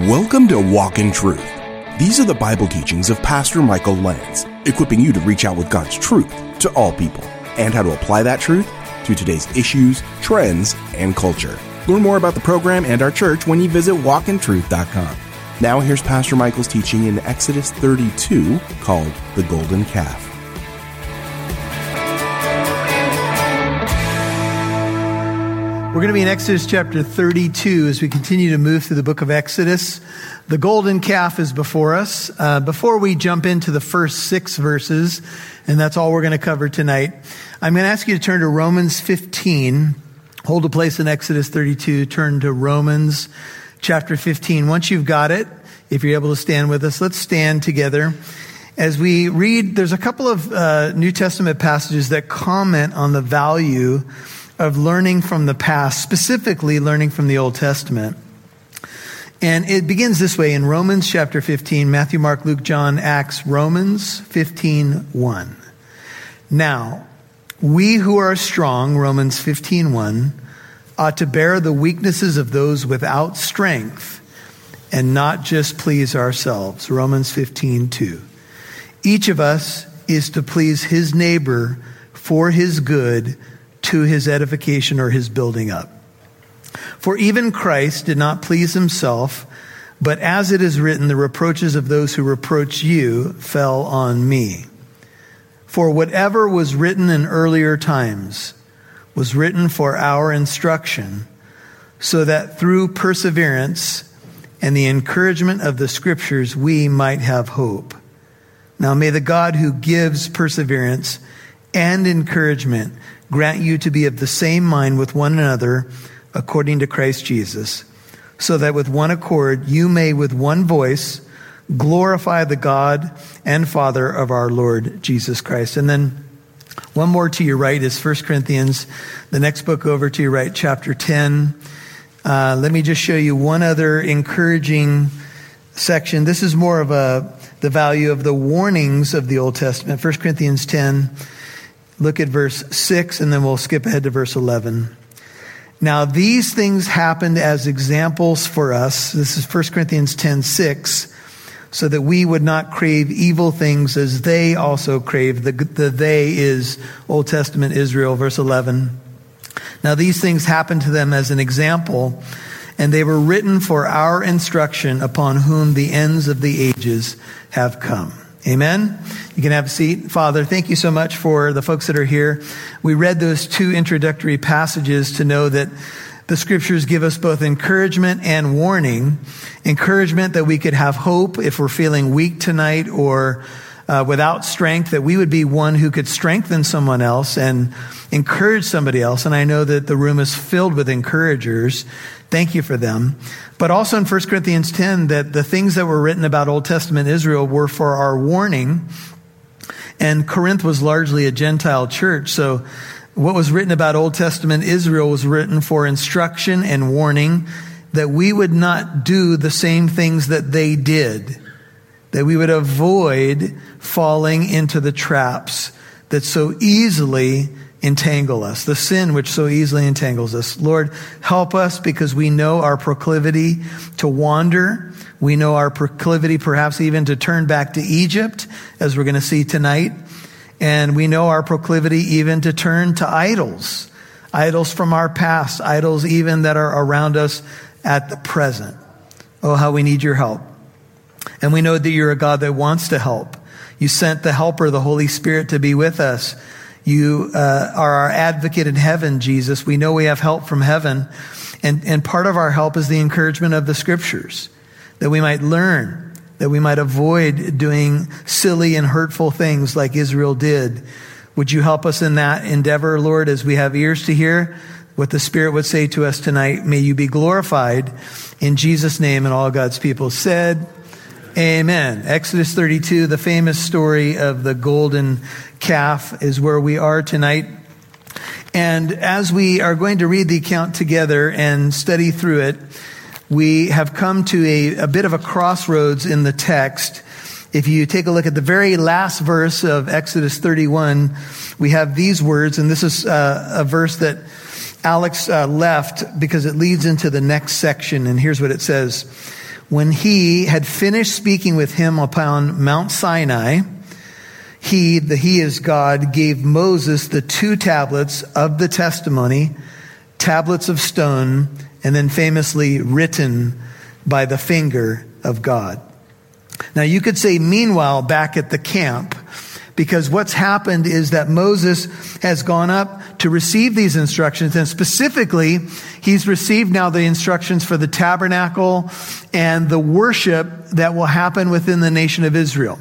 Welcome to Walk in Truth. These are the Bible teachings of Pastor Michael Lance, equipping you to reach out with God's truth to all people and how to apply that truth to today's issues, trends, and culture. Learn more about the program and our church when you visit walkintruth.com. Now, here's Pastor Michael's teaching in Exodus 32 called The Golden Calf. We're going to be in Exodus chapter 32 as we continue to move through the book of Exodus. The golden calf is before us. Uh, before we jump into the first six verses, and that's all we're going to cover tonight, I'm going to ask you to turn to Romans 15. Hold a place in Exodus 32. Turn to Romans chapter 15. Once you've got it, if you're able to stand with us, let's stand together. As we read, there's a couple of uh, New Testament passages that comment on the value of learning from the past, specifically learning from the Old Testament. And it begins this way in Romans chapter 15, Matthew, Mark, Luke, John, Acts, Romans 15, 1. Now, we who are strong, Romans 15, 1, ought to bear the weaknesses of those without strength and not just please ourselves, Romans 15, 2. Each of us is to please his neighbor for his good to his edification or his building up. For even Christ did not please himself, but as it is written, the reproaches of those who reproach you fell on me. For whatever was written in earlier times was written for our instruction, so that through perseverance and the encouragement of the scriptures we might have hope. Now may the God who gives perseverance and encouragement grant you to be of the same mind with one another according to Christ Jesus, so that with one accord you may with one voice glorify the God and Father of our Lord Jesus Christ. And then one more to your right is 1 Corinthians, the next book over to your right, chapter 10. Uh, let me just show you one other encouraging section. This is more of a the value of the warnings of the Old Testament. 1 Corinthians 10 Look at verse 6, and then we'll skip ahead to verse 11. Now, these things happened as examples for us. This is 1 Corinthians 10 6, so that we would not crave evil things as they also craved. The, the they is Old Testament Israel, verse 11. Now, these things happened to them as an example, and they were written for our instruction upon whom the ends of the ages have come. Amen. You can have a seat. Father, thank you so much for the folks that are here. We read those two introductory passages to know that the scriptures give us both encouragement and warning. Encouragement that we could have hope if we're feeling weak tonight or uh, without strength, that we would be one who could strengthen someone else and encourage somebody else. And I know that the room is filled with encouragers. Thank you for them. But also in 1 Corinthians 10, that the things that were written about Old Testament Israel were for our warning. And Corinth was largely a Gentile church. So what was written about Old Testament Israel was written for instruction and warning that we would not do the same things that they did, that we would avoid falling into the traps that so easily entangle us, the sin which so easily entangles us. Lord, help us because we know our proclivity to wander. We know our proclivity perhaps even to turn back to Egypt, as we're going to see tonight. And we know our proclivity even to turn to idols, idols from our past, idols even that are around us at the present. Oh, how we need your help. And we know that you're a God that wants to help. You sent the helper, the Holy Spirit, to be with us you uh, are our advocate in heaven, Jesus. We know we have help from heaven. And, and part of our help is the encouragement of the scriptures that we might learn, that we might avoid doing silly and hurtful things like Israel did. Would you help us in that endeavor, Lord, as we have ears to hear what the Spirit would say to us tonight? May you be glorified in Jesus' name. And all God's people said, Amen. Exodus 32, the famous story of the golden calf, is where we are tonight. And as we are going to read the account together and study through it, we have come to a, a bit of a crossroads in the text. If you take a look at the very last verse of Exodus 31, we have these words, and this is uh, a verse that Alex uh, left because it leads into the next section. And here's what it says when he had finished speaking with him upon Mount Sinai, he, the he is God, gave Moses the two tablets of the testimony, tablets of stone, and then famously written by the finger of God. Now you could say, meanwhile, back at the camp, because what's happened is that Moses has gone up to receive these instructions and specifically he's received now the instructions for the tabernacle and the worship that will happen within the nation of Israel.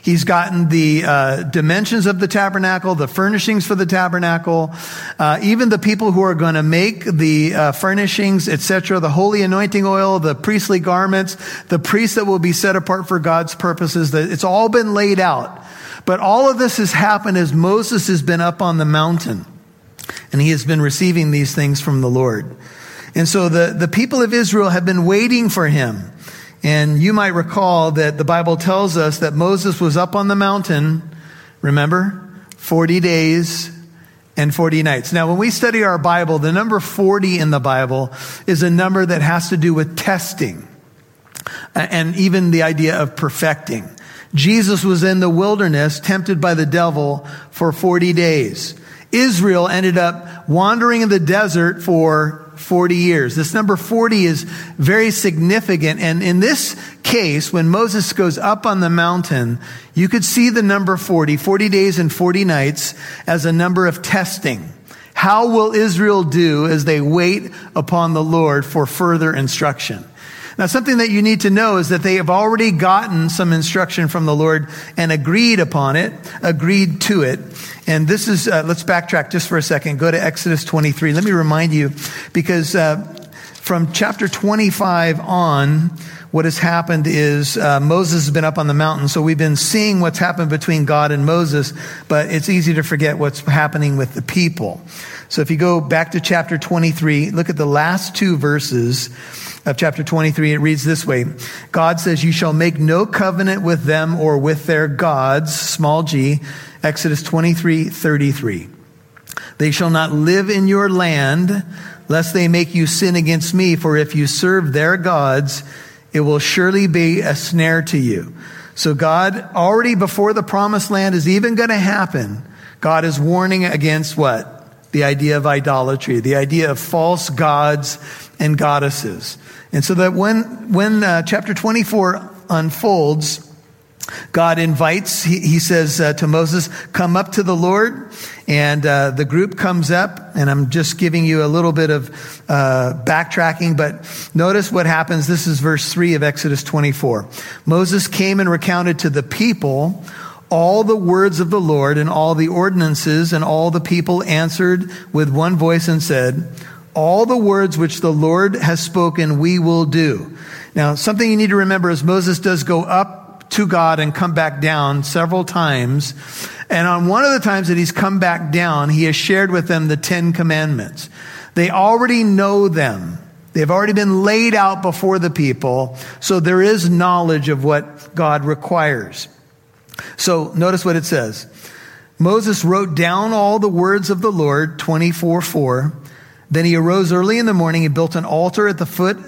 He's gotten the uh, dimensions of the tabernacle, the furnishings for the tabernacle, uh, even the people who are going to make the uh, furnishings, etc., the holy anointing oil, the priestly garments, the priests that will be set apart for God's purposes. It's all been laid out. But all of this has happened as Moses has been up on the mountain and he has been receiving these things from the Lord. And so the, the people of Israel have been waiting for him. And you might recall that the Bible tells us that Moses was up on the mountain, remember, 40 days and 40 nights. Now, when we study our Bible, the number 40 in the Bible is a number that has to do with testing and even the idea of perfecting. Jesus was in the wilderness, tempted by the devil for 40 days. Israel ended up wandering in the desert for 40 years. This number 40 is very significant. And in this case, when Moses goes up on the mountain, you could see the number 40, 40 days and 40 nights as a number of testing. How will Israel do as they wait upon the Lord for further instruction? Now, something that you need to know is that they have already gotten some instruction from the Lord and agreed upon it, agreed to it. And this is, uh, let's backtrack just for a second. Go to Exodus 23. Let me remind you, because uh, from chapter 25 on, what has happened is uh, Moses has been up on the mountain, so we've been seeing what's happened between God and Moses, but it's easy to forget what's happening with the people. So if you go back to chapter 23, look at the last two verses of chapter 23, it reads this way God says, You shall make no covenant with them or with their gods, small g, Exodus 23 33. They shall not live in your land, lest they make you sin against me, for if you serve their gods, it will surely be a snare to you. So God, already before the promised land is even going to happen, God is warning against what? The idea of idolatry, the idea of false gods and goddesses. And so that when, when uh, chapter 24 unfolds, God invites, he, he says uh, to Moses, come up to the Lord. And uh, the group comes up, and I'm just giving you a little bit of uh, backtracking, but notice what happens. This is verse 3 of Exodus 24. Moses came and recounted to the people all the words of the Lord and all the ordinances, and all the people answered with one voice and said, all the words which the Lord has spoken, we will do. Now, something you need to remember is Moses does go up to God and come back down several times. And on one of the times that he's come back down, he has shared with them the Ten Commandments. They already know them. They've already been laid out before the people. So there is knowledge of what God requires. So notice what it says. Moses wrote down all the words of the Lord, 24 4. Then he arose early in the morning and built an altar at the foot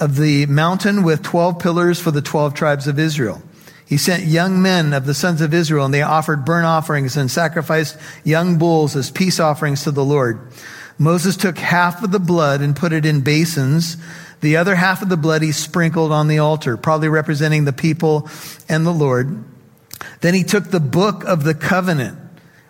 of the mountain with 12 pillars for the 12 tribes of Israel. He sent young men of the sons of Israel and they offered burnt offerings and sacrificed young bulls as peace offerings to the Lord. Moses took half of the blood and put it in basins. The other half of the blood he sprinkled on the altar, probably representing the people and the Lord. Then he took the book of the covenant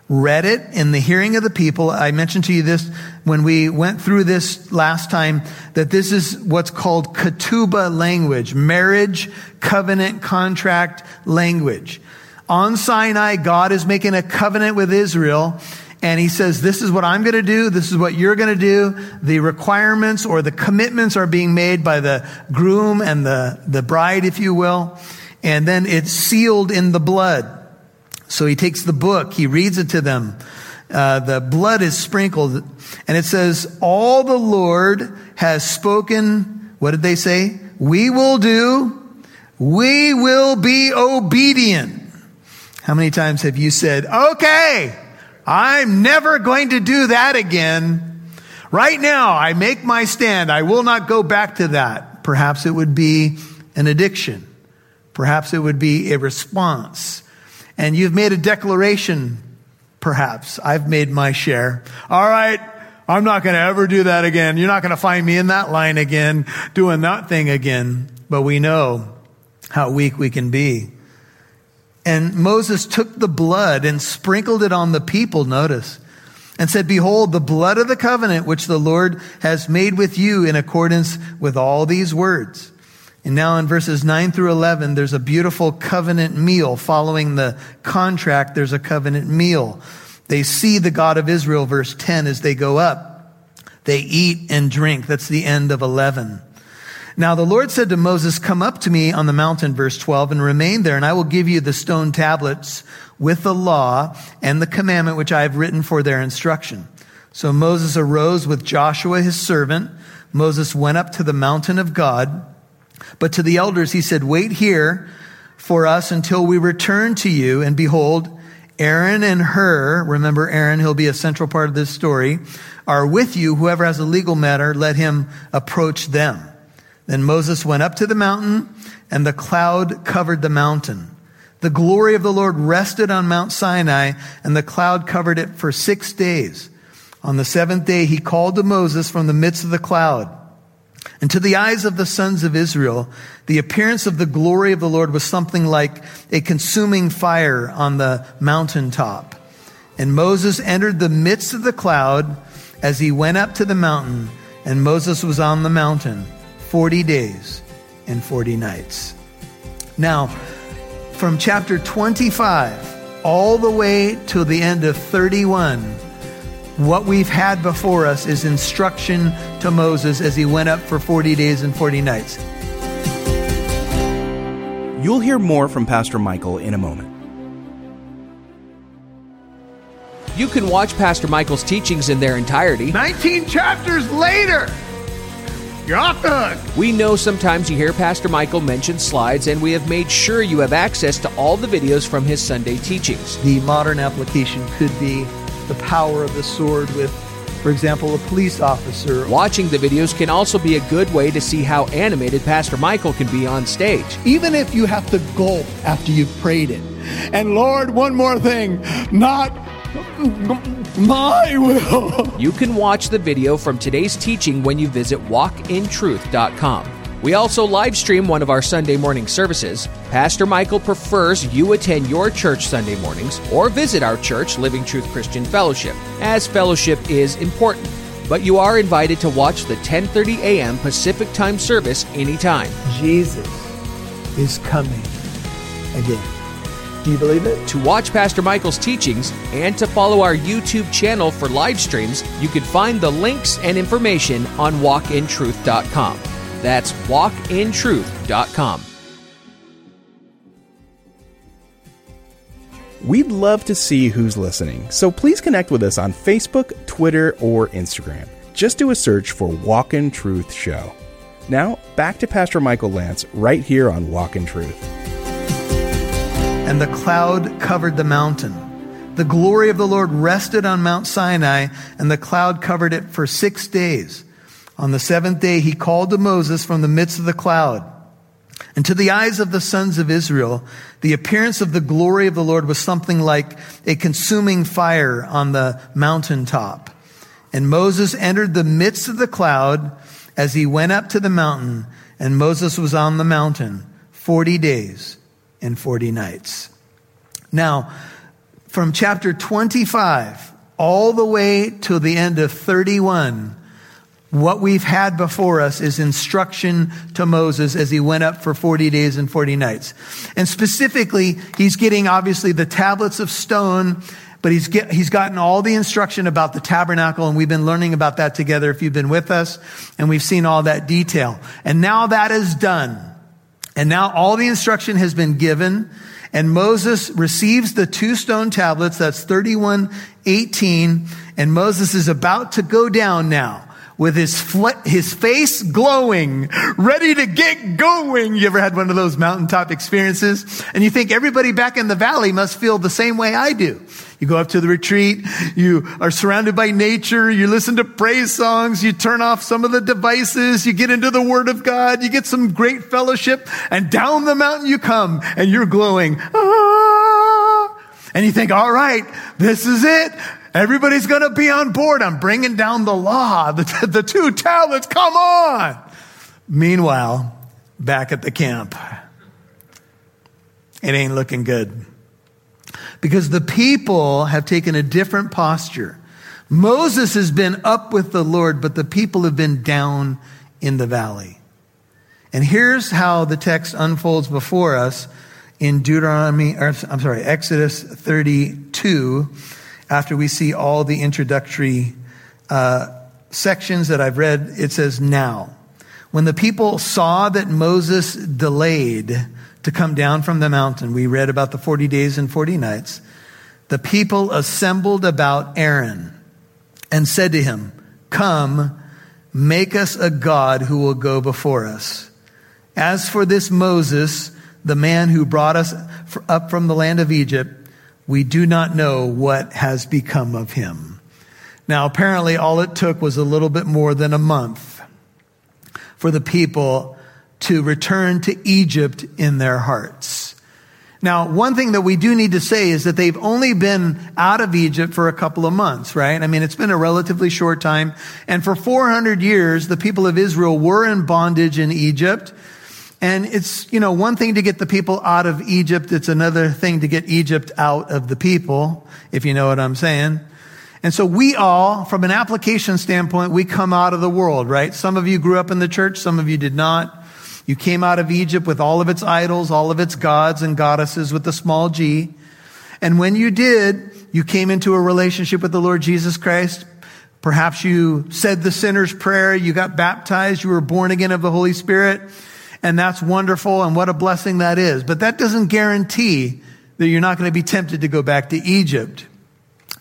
read it in the hearing of the people. I mentioned to you this when we went through this last time that this is what's called ketubah language, marriage, covenant, contract language. On Sinai, God is making a covenant with Israel. And he says, this is what I'm going to do. This is what you're going to do. The requirements or the commitments are being made by the groom and the, the bride, if you will. And then it's sealed in the blood. So he takes the book, he reads it to them. Uh, the blood is sprinkled, and it says, All the Lord has spoken. What did they say? We will do. We will be obedient. How many times have you said, Okay, I'm never going to do that again. Right now, I make my stand. I will not go back to that. Perhaps it would be an addiction. Perhaps it would be a response. And you've made a declaration, perhaps. I've made my share. All right, I'm not going to ever do that again. You're not going to find me in that line again, doing that thing again. But we know how weak we can be. And Moses took the blood and sprinkled it on the people, notice, and said, Behold, the blood of the covenant which the Lord has made with you in accordance with all these words. And now in verses 9 through 11, there's a beautiful covenant meal. Following the contract, there's a covenant meal. They see the God of Israel, verse 10, as they go up. They eat and drink. That's the end of 11. Now the Lord said to Moses, Come up to me on the mountain, verse 12, and remain there, and I will give you the stone tablets with the law and the commandment which I have written for their instruction. So Moses arose with Joshua his servant. Moses went up to the mountain of God. But to the elders he said, Wait here for us until we return to you. And behold, Aaron and Hur, remember Aaron, he'll be a central part of this story, are with you. Whoever has a legal matter, let him approach them. Then Moses went up to the mountain, and the cloud covered the mountain. The glory of the Lord rested on Mount Sinai, and the cloud covered it for six days. On the seventh day, he called to Moses from the midst of the cloud. And to the eyes of the sons of Israel, the appearance of the glory of the Lord was something like a consuming fire on the mountaintop. And Moses entered the midst of the cloud as he went up to the mountain, and Moses was on the mountain 40 days and 40 nights. Now, from chapter 25 all the way to the end of 31, what we've had before us is instruction to Moses as he went up for 40 days and 40 nights. You'll hear more from Pastor Michael in a moment. You can watch Pastor Michael's teachings in their entirety. 19 chapters later, you're off the hook. We know sometimes you hear Pastor Michael mention slides, and we have made sure you have access to all the videos from his Sunday teachings. The modern application could be the power of the sword with, for example, a police officer. Watching the videos can also be a good way to see how animated Pastor Michael can be on stage. Even if you have to gulp after you've prayed it. And Lord, one more thing, not my will. You can watch the video from today's teaching when you visit walkintruth.com. We also live stream one of our Sunday morning services. Pastor Michael prefers you attend your church Sunday mornings or visit our church, Living Truth Christian Fellowship, as fellowship is important. But you are invited to watch the 10:30 a.m. Pacific Time service anytime. Jesus is coming again. Do you believe it? To watch Pastor Michael's teachings and to follow our YouTube channel for live streams, you can find the links and information on walkintruth.com. That's walkintruth.com. We'd love to see who's listening, so please connect with us on Facebook, Twitter, or Instagram. Just do a search for Walk in Truth Show. Now, back to Pastor Michael Lance right here on Walk in Truth. And the cloud covered the mountain. The glory of the Lord rested on Mount Sinai, and the cloud covered it for six days. On the seventh day, he called to Moses from the midst of the cloud. And to the eyes of the sons of Israel, the appearance of the glory of the Lord was something like a consuming fire on the mountaintop. And Moses entered the midst of the cloud as he went up to the mountain, and Moses was on the mountain 40 days and 40 nights. Now, from chapter 25 all the way to the end of 31, what we've had before us is instruction to Moses as he went up for 40 days and 40 nights. And specifically, he's getting obviously the tablets of stone, but he's, get, he's gotten all the instruction about the tabernacle, and we've been learning about that together if you've been with us, and we've seen all that detail. And now that is done. And now all the instruction has been given, and Moses receives the two stone tablets, that's 31, 18, and Moses is about to go down now with his, his face glowing, ready to get going. You ever had one of those mountaintop experiences? And you think everybody back in the valley must feel the same way I do. You go up to the retreat, you are surrounded by nature, you listen to praise songs, you turn off some of the devices, you get into the Word of God, you get some great fellowship, and down the mountain you come, and you're glowing. Ah! And you think, all right, this is it. Everybody's going to be on board. I'm bringing down the law, the, the two tablets. Come on. Meanwhile, back at the camp, it ain't looking good. Because the people have taken a different posture. Moses has been up with the Lord, but the people have been down in the valley. And here's how the text unfolds before us in Deuteronomy, or, I'm sorry, Exodus 32 after we see all the introductory uh, sections that I've read, it says, Now, when the people saw that Moses delayed to come down from the mountain, we read about the 40 days and 40 nights, the people assembled about Aaron and said to him, Come, make us a God who will go before us. As for this Moses, the man who brought us up from the land of Egypt, we do not know what has become of him. Now, apparently, all it took was a little bit more than a month for the people to return to Egypt in their hearts. Now, one thing that we do need to say is that they've only been out of Egypt for a couple of months, right? I mean, it's been a relatively short time. And for 400 years, the people of Israel were in bondage in Egypt. And it's, you know, one thing to get the people out of Egypt. It's another thing to get Egypt out of the people, if you know what I'm saying. And so we all, from an application standpoint, we come out of the world, right? Some of you grew up in the church. Some of you did not. You came out of Egypt with all of its idols, all of its gods and goddesses with a small g. And when you did, you came into a relationship with the Lord Jesus Christ. Perhaps you said the sinner's prayer. You got baptized. You were born again of the Holy Spirit. And that's wonderful and what a blessing that is. But that doesn't guarantee that you're not going to be tempted to go back to Egypt.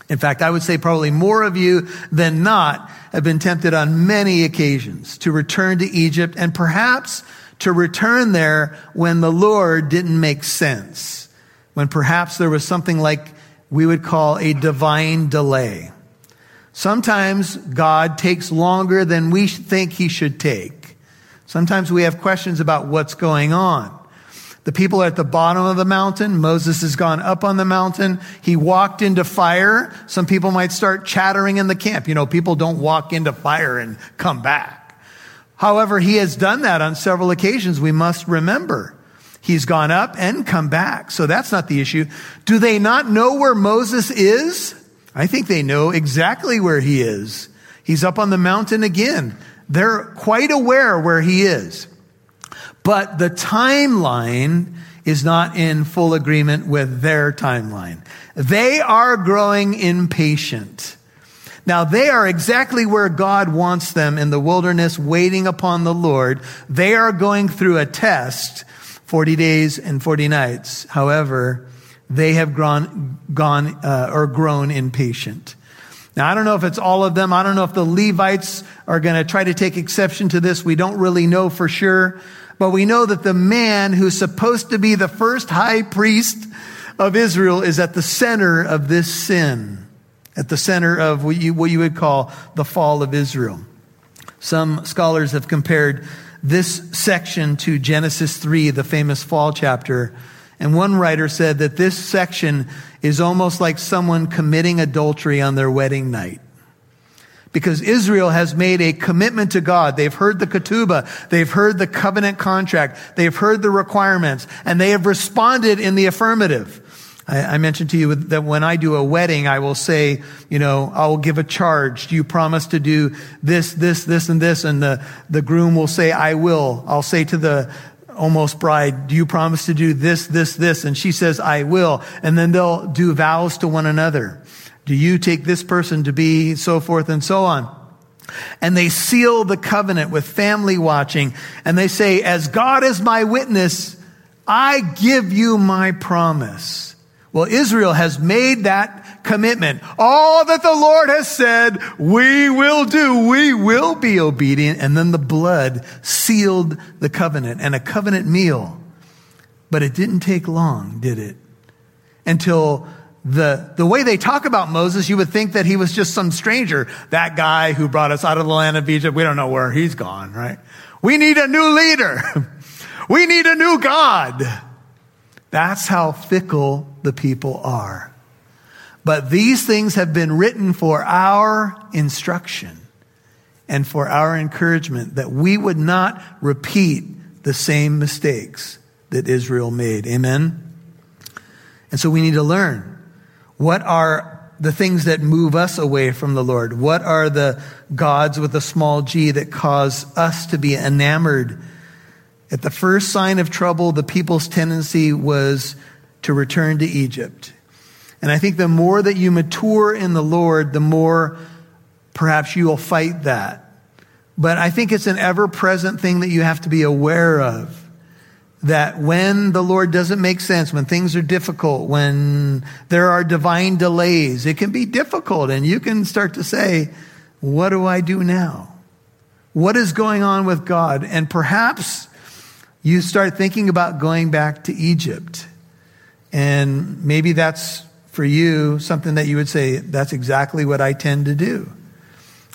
In fact, I would say probably more of you than not have been tempted on many occasions to return to Egypt and perhaps to return there when the Lord didn't make sense. When perhaps there was something like we would call a divine delay. Sometimes God takes longer than we think he should take. Sometimes we have questions about what's going on. The people are at the bottom of the mountain. Moses has gone up on the mountain. He walked into fire. Some people might start chattering in the camp. You know, people don't walk into fire and come back. However, he has done that on several occasions. We must remember. He's gone up and come back. So that's not the issue. Do they not know where Moses is? I think they know exactly where he is. He's up on the mountain again. They're quite aware where he is. But the timeline is not in full agreement with their timeline. They are growing impatient. Now they are exactly where God wants them in the wilderness, waiting upon the Lord. They are going through a test, 40 days and 40 nights. However, they have gone, gone uh, or grown impatient. Now, I don't know if it's all of them. I don't know if the Levites are going to try to take exception to this. We don't really know for sure. But we know that the man who's supposed to be the first high priest of Israel is at the center of this sin, at the center of what you, what you would call the fall of Israel. Some scholars have compared this section to Genesis 3, the famous fall chapter. And one writer said that this section is almost like someone committing adultery on their wedding night. Because Israel has made a commitment to God. They've heard the ketubah. They've heard the covenant contract. They've heard the requirements and they have responded in the affirmative. I, I mentioned to you that when I do a wedding, I will say, you know, I will give a charge. Do you promise to do this, this, this, and this? And the, the groom will say, I will. I'll say to the, almost bride, do you promise to do this, this, this? And she says, I will. And then they'll do vows to one another. Do you take this person to be so forth and so on? And they seal the covenant with family watching. And they say, as God is my witness, I give you my promise. Well, Israel has made that commitment. All that the Lord has said, we will do. We will be obedient. And then the blood sealed the covenant and a covenant meal. But it didn't take long, did it? Until the, the way they talk about Moses, you would think that he was just some stranger. That guy who brought us out of the land of Egypt, we don't know where he's gone, right? We need a new leader. we need a new God. That's how fickle the people are. But these things have been written for our instruction and for our encouragement that we would not repeat the same mistakes that Israel made. Amen? And so we need to learn what are the things that move us away from the Lord? What are the gods with a small g that cause us to be enamored? At the first sign of trouble, the people's tendency was to return to Egypt. And I think the more that you mature in the Lord, the more perhaps you will fight that. But I think it's an ever present thing that you have to be aware of that when the Lord doesn't make sense, when things are difficult, when there are divine delays, it can be difficult and you can start to say, what do I do now? What is going on with God? And perhaps you start thinking about going back to Egypt. And maybe that's for you something that you would say, that's exactly what I tend to do.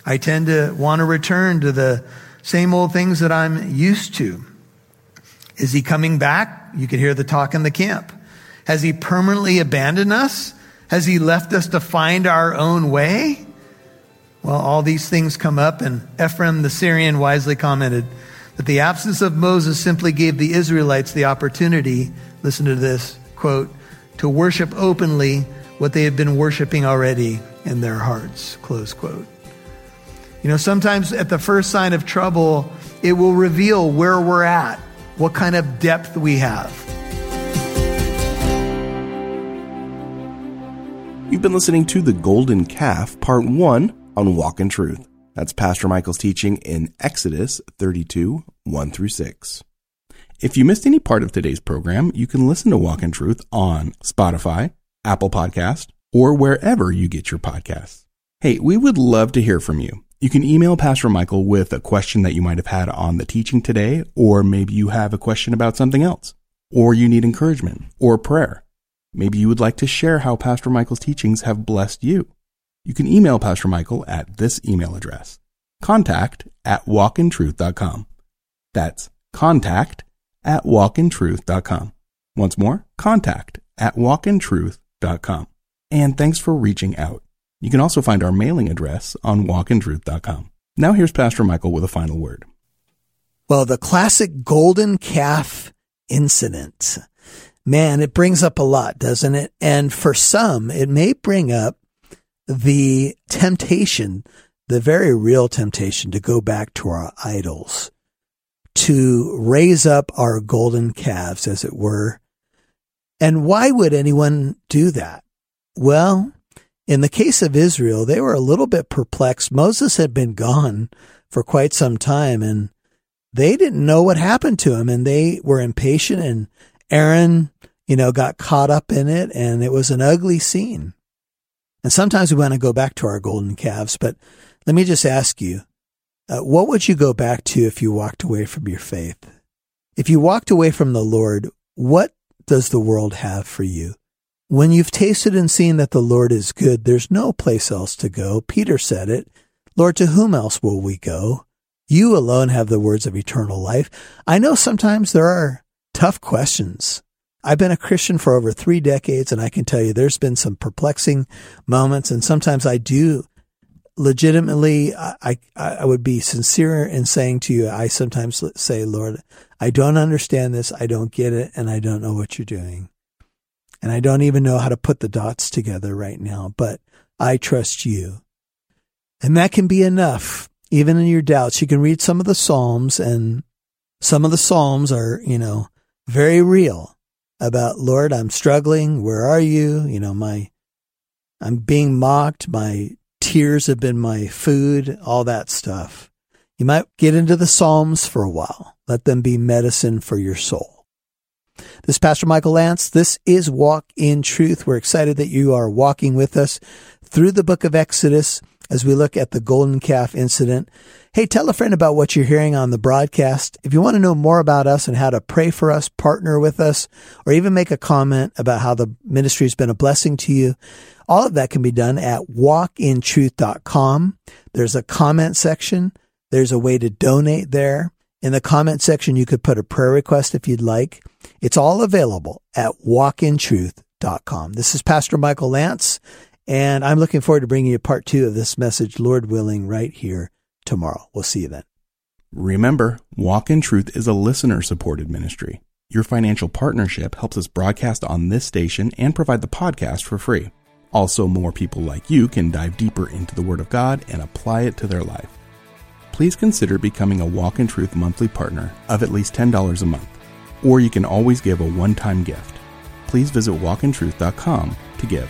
I tend to want to return to the same old things that I'm used to. Is he coming back? You could hear the talk in the camp. Has he permanently abandoned us? Has he left us to find our own way? Well, all these things come up, and Ephraim the Syrian wisely commented that the absence of Moses simply gave the Israelites the opportunity, listen to this, quote, to worship openly what they had been worshiping already in their hearts, close quote. You know, sometimes at the first sign of trouble, it will reveal where we're at what kind of depth we have. You've been listening to The Golden Calf, Part 1 on Walk in Truth. That's Pastor Michael's teaching in Exodus 32, 1 through 6. If you missed any part of today's program, you can listen to Walk in Truth on Spotify, Apple Podcast, or wherever you get your podcasts. Hey, we would love to hear from you. You can email Pastor Michael with a question that you might have had on the teaching today, or maybe you have a question about something else, or you need encouragement or prayer. Maybe you would like to share how Pastor Michael's teachings have blessed you. You can email Pastor Michael at this email address contact at walkintruth.com. That's contact at walkintruth.com. Once more, contact at walkintruth.com. And thanks for reaching out. You can also find our mailing address on walkintruth.com. Now here's Pastor Michael with a final word. Well, the classic golden calf incident. Man, it brings up a lot, doesn't it? And for some, it may bring up the temptation, the very real temptation to go back to our idols, to raise up our golden calves, as it were. And why would anyone do that? Well, in the case of Israel, they were a little bit perplexed. Moses had been gone for quite some time and they didn't know what happened to him and they were impatient and Aaron, you know, got caught up in it and it was an ugly scene. And sometimes we want to go back to our golden calves, but let me just ask you, uh, what would you go back to if you walked away from your faith? If you walked away from the Lord, what does the world have for you? When you've tasted and seen that the Lord is good, there's no place else to go. Peter said it. Lord, to whom else will we go? You alone have the words of eternal life. I know sometimes there are tough questions. I've been a Christian for over three decades, and I can tell you there's been some perplexing moments, and sometimes I do legitimately, I, I, would be sincere in saying to you, I sometimes say, Lord, I don't understand this, I don't get it, and I don't know what you're doing. And I don't even know how to put the dots together right now, but I trust you. And that can be enough, even in your doubts. You can read some of the Psalms, and some of the Psalms are, you know, very real about, Lord, I'm struggling. Where are you? You know, my, I'm being mocked. My tears have been my food, all that stuff. You might get into the Psalms for a while. Let them be medicine for your soul. This is Pastor Michael Lance. This is Walk in Truth. We're excited that you are walking with us through the book of Exodus as we look at the golden calf incident. Hey, tell a friend about what you're hearing on the broadcast. If you want to know more about us and how to pray for us, partner with us, or even make a comment about how the ministry has been a blessing to you, all of that can be done at walkintruth.com. There's a comment section. There's a way to donate there. In the comment section, you could put a prayer request if you'd like. It's all available at walkintruth.com. This is Pastor Michael Lance, and I'm looking forward to bringing you part two of this message, Lord willing, right here tomorrow. We'll see you then. Remember, Walk in Truth is a listener supported ministry. Your financial partnership helps us broadcast on this station and provide the podcast for free. Also, more people like you can dive deeper into the Word of God and apply it to their life please consider becoming a Walk in Truth monthly partner of at least $10 a month. Or you can always give a one time gift. Please visit walkintruth.com to give.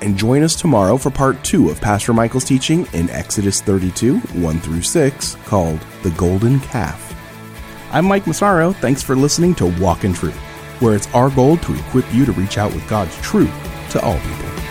And join us tomorrow for part two of Pastor Michael's teaching in Exodus 32 1 through 6 called The Golden Calf. I'm Mike Massaro. Thanks for listening to Walk in Truth, where it's our goal to equip you to reach out with God's truth to all people.